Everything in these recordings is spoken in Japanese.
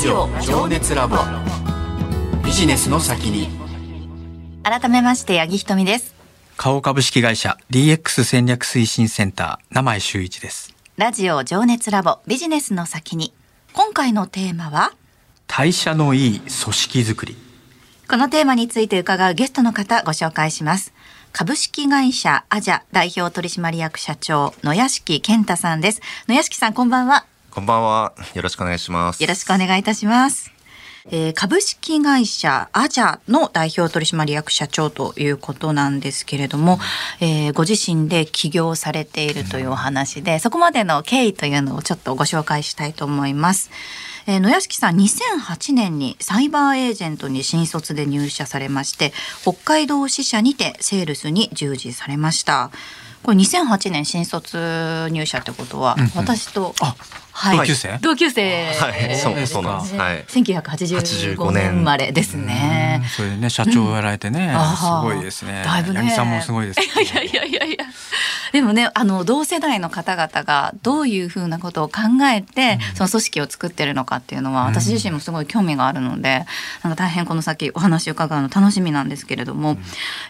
ジオ情熱ラボ。ビジネスの先に。改めまして八木ひとみです。花王株式会社 DX 戦略推進センター名前修一です。ラジオ情熱ラボビジネスの先に。今回のテーマは？代謝のいい組織づくり。このテーマについて伺うゲストの方ご紹介します。株式会社アジャ代表取締役社長野屋敷健太さんです。野屋敷さんこんばんはこんばんは。よろしくお願いします。よろしくお願いいたします。えー株式会社アジャの代表取締役社長ということなんですけれども、えーご自身で起業されているというお話で、そこまでの経緯というのをちょっとご紹介したいと思います。えー野屋敷さん2008年にサイバーエージェントに新卒で入社されまして北海道支社にてセールスに従事されましたこれ2008年新卒入社ってことは、私と同級生？同級生。はい、そうですか。そうなんです。はい。1985年生まれですね。それでね社長をやられてね、あすーごいですね。だいぶね。八木さんもすごいです、ね、いやいやいやいや。でもね、あの同世代の方々がどういうふうなことを考えて、その組織を作ってるのかっていうのは、私自身もすごい興味があるので、なんか大変この先お話を伺うの楽しみなんですけれども、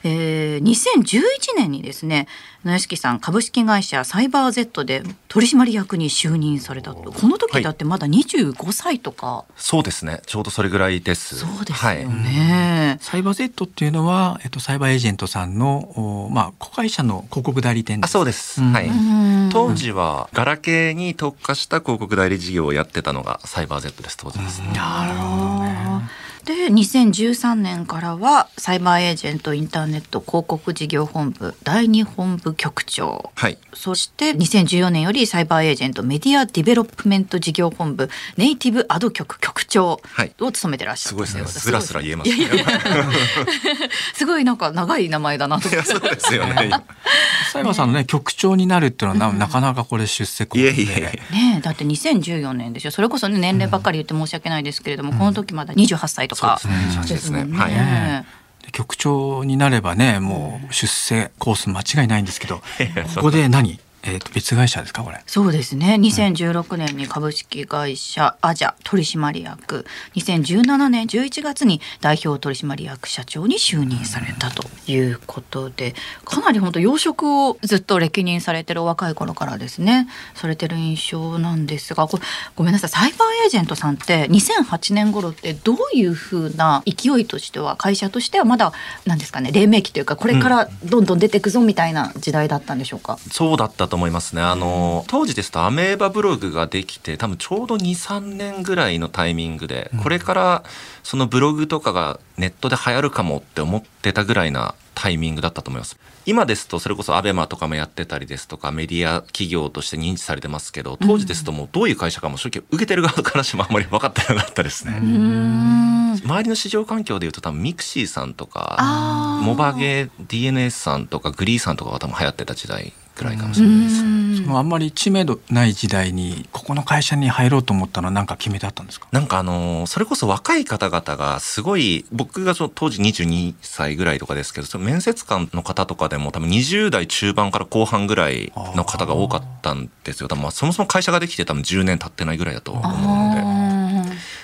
えー2011年にですね、野屋敷さん株式会社サイバー Z で取締役に就任されたと。この時だってまだ25歳とか、そうですね。ちょうどそれぐらいです。そうですはいよ。ね。サイバー Z っていうのは、えっと、サイバーエージェントさんの、おまあ、子会社の広告代理店であ、す。そうです。うんはい。うん当時はガラケーに特化した広告代理事業をやってたのがサイバー Z です。当時ですね。なるほどね。で2013年からはサイバーエージェントインターネット広告事業本部第二本部局長はい。そして2014年よりサイバーエージェントメディアディベロップメント事業本部ネイティブアド局局長はいを務めてらっしゃるすごいですね。すスラスラ言えますね。いやいやいや すごいなんか長い名前だなといやそうですよね。サイバーさんのね局長になるっていうのはな,、なかなかこれ出世いえいえいえ。ねえだって2014年でしょそれこそね年齢ばっかり言って申し訳ないですけれども、この時まだ28歳とかそうですね。ですもんね。はい。局長になればねもう出世コース間違いないんですけど ここで何、えー、と別会社ですかこれ？そうですね。2016年に株式会社アジャ取締役。2017年11月に代表取締役社長に就任されたということでかなり本当養殖をずっと歴任されてるお若い頃からですねされてる印象なんですがごめんなさい。サイバーエージェントさんって2008年頃ってどういうふうな勢いとしては会社としてはまだ何ですかね黎明期というかこれからどんどん出てくぞみたいな時代だったんでしょうか、そうだったと思いますね。あの、当時ですとアメーバブログができて、多分ちょうど2、3年ぐらいのタイミングで、これからそのブログとかがネットで流行るかもって思ってたぐらいなタイミングだったと思います。今ですとそれこそアベマとかもやってたりですとかメディア企業として認知されてますけど、当時ですともうどういう会社かも正直受けてる側からしてもあんまり分かってなかったですね。周りの市場環境でいうと多分ミクシーさんとかモバゲー DNS さんとかグリーさんとかが多分流行ってた時代ぐらいかもしれないですね。そのあんまり知名度ない時代にここの会社に入ろうと思ったのは何か決めてあったんですか？なんかあのーそれこそ若い方々がすごい僕がその当時22歳ぐらいとかですけどその面接官の方とかでも多分20代中盤から後半ぐらいの方が多かったんですよ多分まあそもそも会社ができて多分10年経ってないぐらいだと思うので。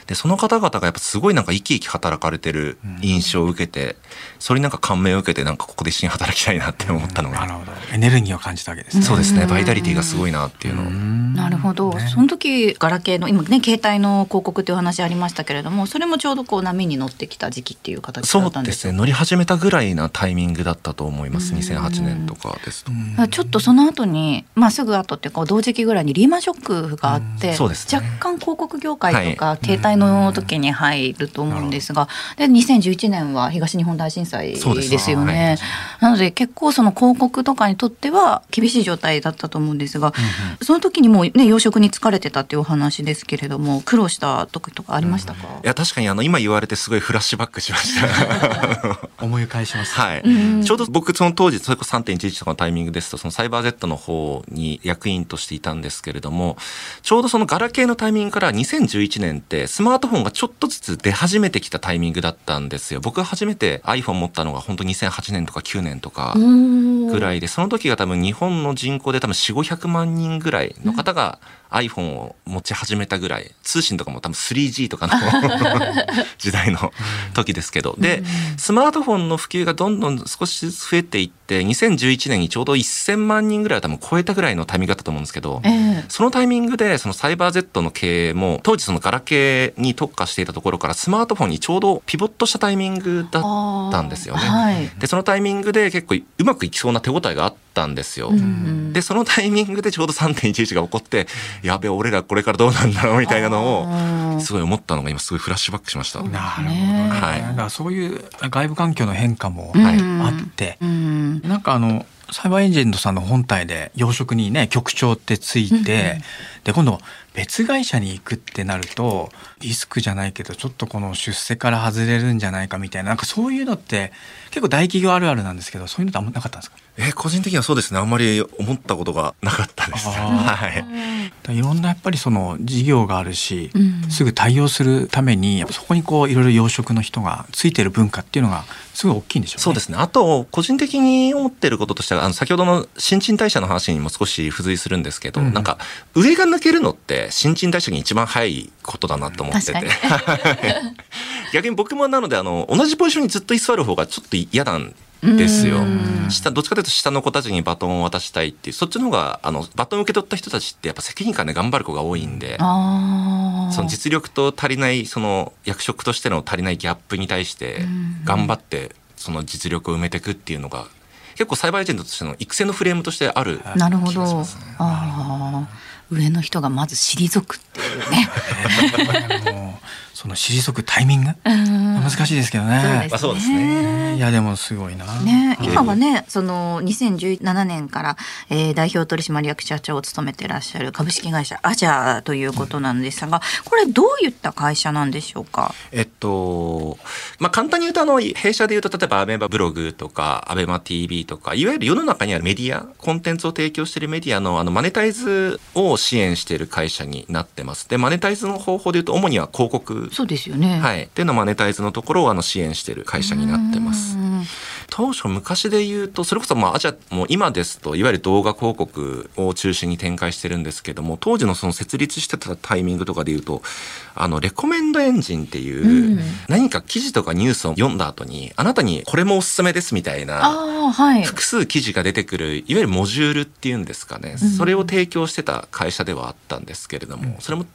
でその方々がやっぱすごいなんか生き生き働かれてる印象を受けて、それになんか感銘を受けてなんかここで一緒に働きたいなって思ったのが、なるほど。エネルギーを感じたわけですね。そうですね。バイタリティがすごいなっていうの。を、なるほど、その時ガラケーの今ね携帯の広告っていうお話ありましたけれどもそれもちょうどこう波に乗ってきた時期っていう形だそうったんでよですすね。乗り始めたぐらいなタイミングだったと思います。2008年とかですと。ちょっとその後に、まあ、すぐ後っていうか同時期ぐらいにリーマンショックがあって、そうですね。若干広告業界とかは携帯の時に入ると思うんですが、で2011年は東日本大震災です。よね。はい。なので結構その広告とかにとっては厳しい状態だったと思うんですが、その時にもうね養殖に疲れてたっていうお話ですけれども苦労した時とかありましたか、いや確かにあの今言われてすごいフラッシュバックしました。思い返します。はい、ちょうど僕その当時それこそ3.11とかのタイミングですとそのサイバー Z の方に役員としていたんですけれどもちょうどそのガラケーのタイミングから2011年ってスマートフォンがちょっとずつ出始めてきたタイミングだったんですよ。僕が初めて iPhone 持ったのが本当2008年とか9年とかぐらいでその時が多分日本の人口で多分4500万人ぐらいの方が iPhone を持ち始めたぐらい通信とかも多分 3G とかの 時代の時ですけどでスマートフォンの普及がどんどん少しずつ増えていって2011年にちょうど1000万人ぐらいは多分超えたぐらいのタイミングだったと思うんですけど、ええそのタイミングでそのサイバー Z の経営も当時そのガラケーに特化していたところからスマートフォンにちょうどピボットしたタイミングだったんですよね。はい。でそのタイミングで結構うまくいきそうな手応えがあったんですよ。うんでそのタイミングでちょうど3.11が起こってやべえ俺らこれからどうなんだろうみたいなのをすごい思ったのが今すごいフラッシュバックしました。うんなるほどね。ねはい。だからそういう外部環境の変化もはいあって、うん。なんかあのサイバーエージェントさんの本体で養殖にね局長ってついて、うんうん。で今度別会社に行くってなるとリスクじゃないけどちょっとこの出世から外れるんじゃないかみたいななんかそういうのって結構大企業あるあるなんですけどそういうのってあんまなかったんですか？え個人的にはそうですねあんまり思ったことがなかったです。はい。いろんなやっぱりその事業があるし、うんすぐ対応するためにやっぱそこにこういろいろ養殖の人がついてる文化っていうのがすごい大きいんでしょうね。そうですね。あと、個人的に思ってることとしては、あの、先ほどの新陳代謝の話にも少し付随するんですけど、うんなんか、上が抜けるのって、新陳代謝に一番早いことだなと思ってて確。逆に僕もなので、あの、同じポジションにずっと居座る方がちょっと嫌なんですよ。うん。下、どっちかというと下の子たちにバトンを渡したいっていう、そっちの方が、あの、バトンを受け取った人たちってやっぱ責任感で頑張る子が多いんで、その実力と足りないその役職としての足りないギャップに対してうん頑張ってその実力を埋めていくっていうのが結構サイバーエージェントとしての育成のフレームとしてあるなるほど。気がしますね。ああ、上の人がまず退くっていうね。その退くタイミング？難難しいですけどね。まあそうですね。いやでもすごいな。ね、今はね、その2017年から、えー代表取締役社長を務めてらっしゃる株式会社アジャということなんですが、これどういった会社なんでしょうか？えっとまあ簡単に言うとあの弊社で言うと例えばアベマブログとかアベマ TV とかいわゆる世の中にあるメディアコンテンツを提供しているメディアのあのマネタイズを支援している会社になってます。でマネタイズの方法で言うと主には広告そうですよね。はい、っていうのマネタイズのところをあの支援している会社になってますう。ん当初昔で言うとそれこそまあアジアもう今ですといわゆる動画広告を中心に展開してるんですけども当時のその設立してたタイミングとかで言うとあのレコメンドエンジンっていう、うん。何か記事とかニュースを読んだ後にあなたにこれもおすすめですみたいな。複数記事が出てくるいわゆるモジュールっていうんですかね、うん。それを提供してた会社ではあったんですけれども、それも、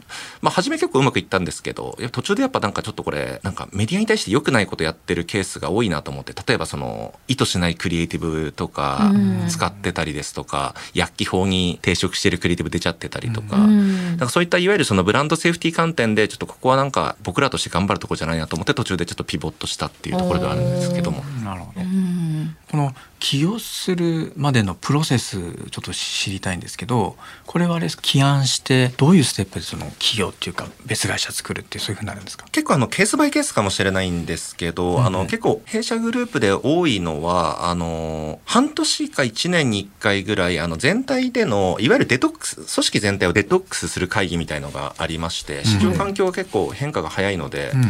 まあ、初め結構うまくいったんですけど途中でやっぱなんかちょっとこれなんかメディアに対して良くないことやってるケースが多いなと思って例えばその意図しないクリエイティブとかうん使ってたりですとか、薬機法に抵触してるクリエイティブ出ちゃってたりとか。うんなんかそういったいわゆるそのブランドセーフティー観点でちょっとここはなんか僕らとして頑張るところじゃないなと思って途中でちょっとピボットしたっていうところではあるんですけども。なるほどう。んこの起用するまでのプロセスちょっと知りたいんですけどこれはあれですか起案してどういうステップでその企業っていうか別会社作るっていうそういうふうになるんですか？結構あのケースバイケースかもしれないんですけど、うんあの結構弊社グループで多いのはあの半年か1年に1回ぐらいあの全体でのいわゆるデトックス組織全体をデトックスする会議みたいのがありまして市場環境は結構変化が早いので、うん。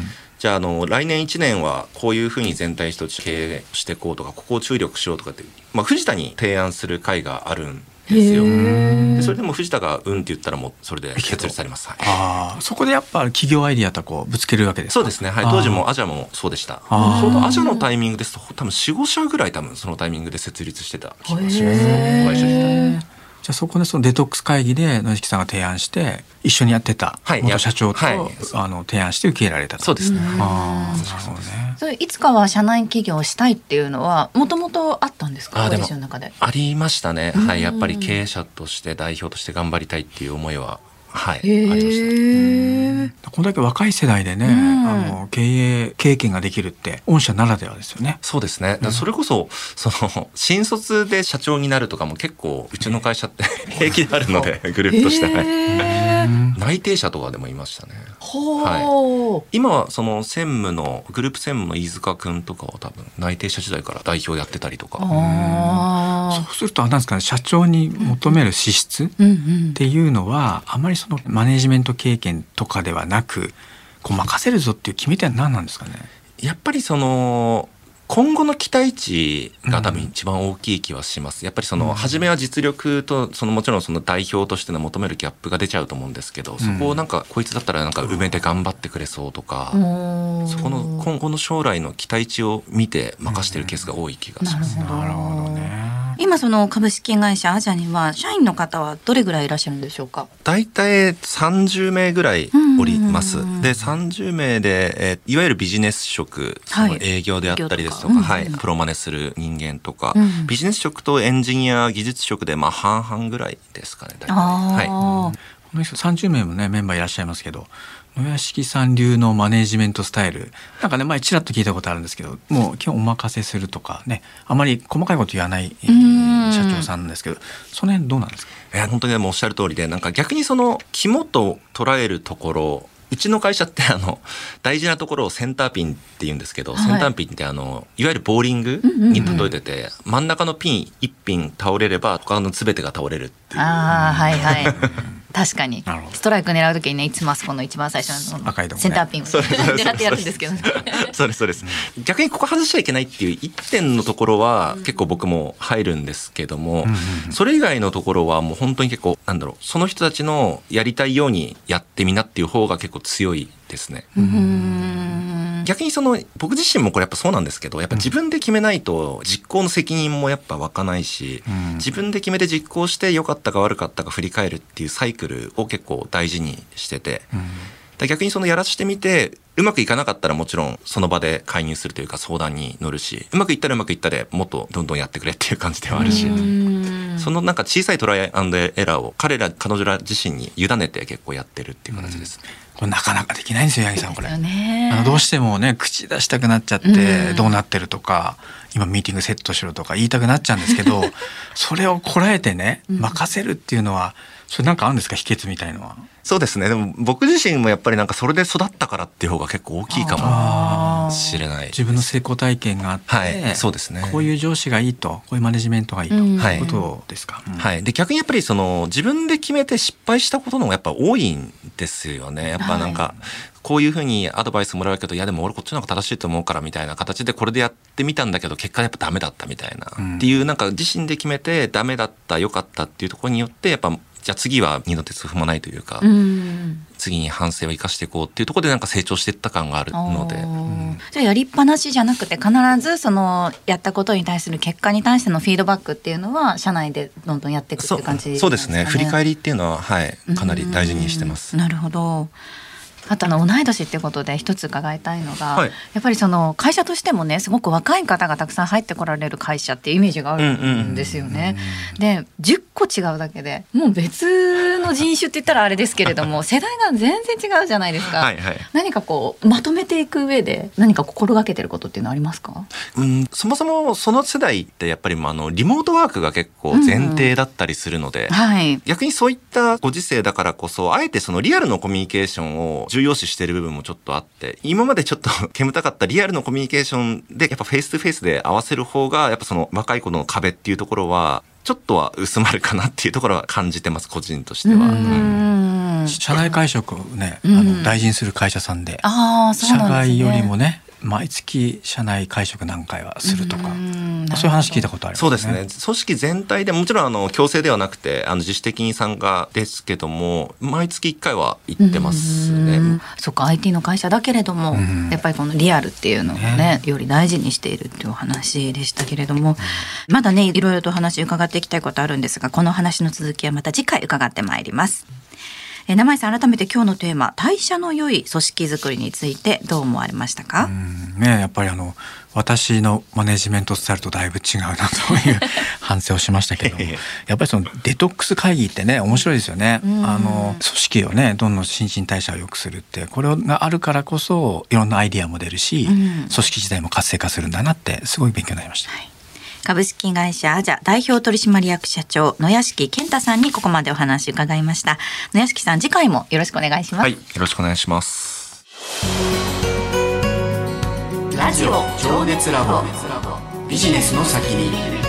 じゃああの来年1年はこういうふうに全体として経営していこうとかここを注力しようとかって、まあ、藤田に提案する会があるんですよ。それでも藤田が「うん」って言ったらもうそれで決裂されます。はい。ああそこでやっぱ企業アイディアとこうぶつけるわけですか？そうですね、はい、当時もアジアもそうでした。ちょうどアジアのタイミングですと多分45社ぐらい多分そのタイミングで設立してた気がします。会社自体じゃあそこでそのデトックス会議で野敷さんが提案して一緒にやってたはい元社長と、はい。あの提案して受け入れられたと。そうですね、うん。ああなるほどね。それいつかは社内企業をしたいっていうのはもともとあったんですか？あでも。ありましたね、うん。はいやっぱり経営者として代表として頑張りたいっていう思いははいあへりました。え。こんだけ若い世代でね、うんあの経営経験ができるって御社ならではですよね。そうですね。それこそ、その、新卒で社長になるとかも結構、うちの会社って 平気であるので、グループとして。はいへー内定者とかでもいましたね。ほう。今はその専務のグループ専務の飯塚君とかは多分内定者時代から代表やってたりとか。そうするとあなんですかね社長に求める資質っ。ていうのはあまりそのマネジメント経験とかではなくこう任せるぞっていう決め手は何なんですかね？やっぱりその今後の期待値が多分一番大きい気はします。やっぱりその、初めは実力と、そのもちろんその代表としての求めるギャップが出ちゃうと思うんですけど、そこをなんか、こいつだったらなんか梅で頑張ってくれそうとか、そこの今後の将来の期待値を見て任してるケースが多い気がします。なるほどね。今その株式会社アジャには社員の方はどれぐらいいらっしゃるんでしょうか？大体30名ぐらいおります。で、30名で、えーいわゆるビジネス職、その営業であったりですとか、営業とか。はい、プロマネする人間とか、うんビジネス職とエンジニア技術職で、まあ半々ぐらいですかね、大体。あはい。あ、この人30名もねメンバーいらっしゃいますけど野屋敷さん流のマネジメントスタイル。なんかね前ちらっと聞いたことあるんですけどもう基本お任せするとかねあまり細かいこと言わない、社長さんですけどその辺どうなんですか？えー本当にでもおっしゃる通りで、なんか逆にその肝と捉えるところ、うちの会社ってあの大事なところをセンターピンって言うんですけど、はい。センターピンってあのいわゆるボーリングに例えてて、真ん中のピン1ピン倒れれば他の全てが倒れるっていう。ああはいはい。確かに。ストライク狙う時にねいつもあそこの一番最初の赤いね。センターピンをそうですそうです。狙ってやるんですけどね。そうですそうです、逆にここ外しちゃいけないっていう一点のところは結構僕も入るんですけども、それ以外のところはもう本当に結構なんだろうその人たちのやりたいようにやってみなっていう方が結構強いですね。うーん逆にその僕自身もこれやっぱそうなんですけどやっぱ自分で決めないと実行の責任もやっぱ湧かないし、うん自分で決めて実行して良かったか悪かったか振り返るっていうサイクルを結構大事にしてて、逆にそのやらしてみてうまくいかなかったらもちろんその場で介入するというか相談に乗るしうまくいったらうまくいったでもっとどんどんやってくれっていう感じではあるし。そのなんか小さいトライアンドエラーを彼ら彼女ら自身に委ねて結構やってるっていう形ですね。これなかなかできないんですよ八木さんこれ。あのどうしてもね口出したくなっちゃってうんどうなってるとか、今ミーティングセットしろとか言いたくなっちゃうんですけど それをこらえてね任せるっていうのはそれなんかあるんですか？秘訣みたいのは。そうですね。でも僕自身もやっぱりなんかそれで育ったからっていう方が結構大きいかあもしれない。自分の成功体験があって、はいそうですねこういう上司がいいとこういうマネジメントがいいと、いうことですか？うんはい。で、逆にやっぱりその自分で決めて失敗したことの方がやっぱ多いんですよね。やっぱなんか、こういうふうにアドバイスもらうけど、いやでも俺こっちの方が正しいと思うからみたいな形でこれでやってみたんだけど、結果やっぱダメだったみたいな。うんっていうなんか自身で決めてダメだった、良かったっていうところによって、やっぱ、じゃあ次は二度手踏まないというか、うん。次に反省を生かしていこうっていうところでなんか成長していった感があるので。あー。じゃあやりっぱなしじゃなくて必ずそのやったことに対する結果に対してのフィードバックっていうのは社内でどんどんやっていくっていう感じそうですね。振り返りりっていうのははいかなり大事にしてます。なるほどあとあの同い年ってことで一つ伺いたいのが、はいやっぱりその会社としてもねすごく若い方がたくさん入ってこられる会社っていうイメージがあるんですよね。で10個違うだけでもう別の人種って言ったらあれですけれども 世代が全然違うじゃないですか。はいはい何かこうまとめていく上で何か心がけてることっていうのはありますか？うんそもそもその世代ってやっぱりまああのリモートワークが結構前提だったりするので、はい。逆にそういったご時世だからこそあえてそのリアルのコミュニケーションを重要視してる部分もちょっとあって今までちょっと 煙たかったリアルのコミュニケーションでやっぱフェイストゥフェイスで合わせる方がやっぱその若い子の壁っていうところはちょっとは薄まるかなっていうところは感じてます個人としては。社内会食をね、うん。あの大事にする会社さんで、うんですね。外よりもね毎月社内会食何回はするとか、うんそういう話聞いたことありますそうですね。組織全体でもちろんあの強制ではなくてあの自主的に参加ですけども毎月1回は行ってますね。うんそっか IT の会社だけれども、うんやっぱりこのリアルっていうのをねねより大事にしているっていうお話でしたけれども、まだねいろいろとお話伺っていきたいことあるんですがこの話の続きはまた次回伺ってまいります。えー名前さん改めて今日のテーマ代謝の良い組織づくりについてどう思われましたか、うんねやっぱりあの私のマネジメントスタイルとだいぶ違うなという 反省をしましたけどもやっぱりそのデトックス会議ってね面白いですよね。うん。あの組織をねどんどん新陳代謝を良くするってこれがあるからこそいろんなアイディアも出るし、うん。組織自体も活性化するんだなってすごい勉強になりました。株式会社アジャ代表取締役社長野屋敷健太さんにここまでお話伺いました。野屋敷さん次回もよろしくお願いします、はい、よろしくお願いします。ラジオ情熱ラボ。ビジネスの先に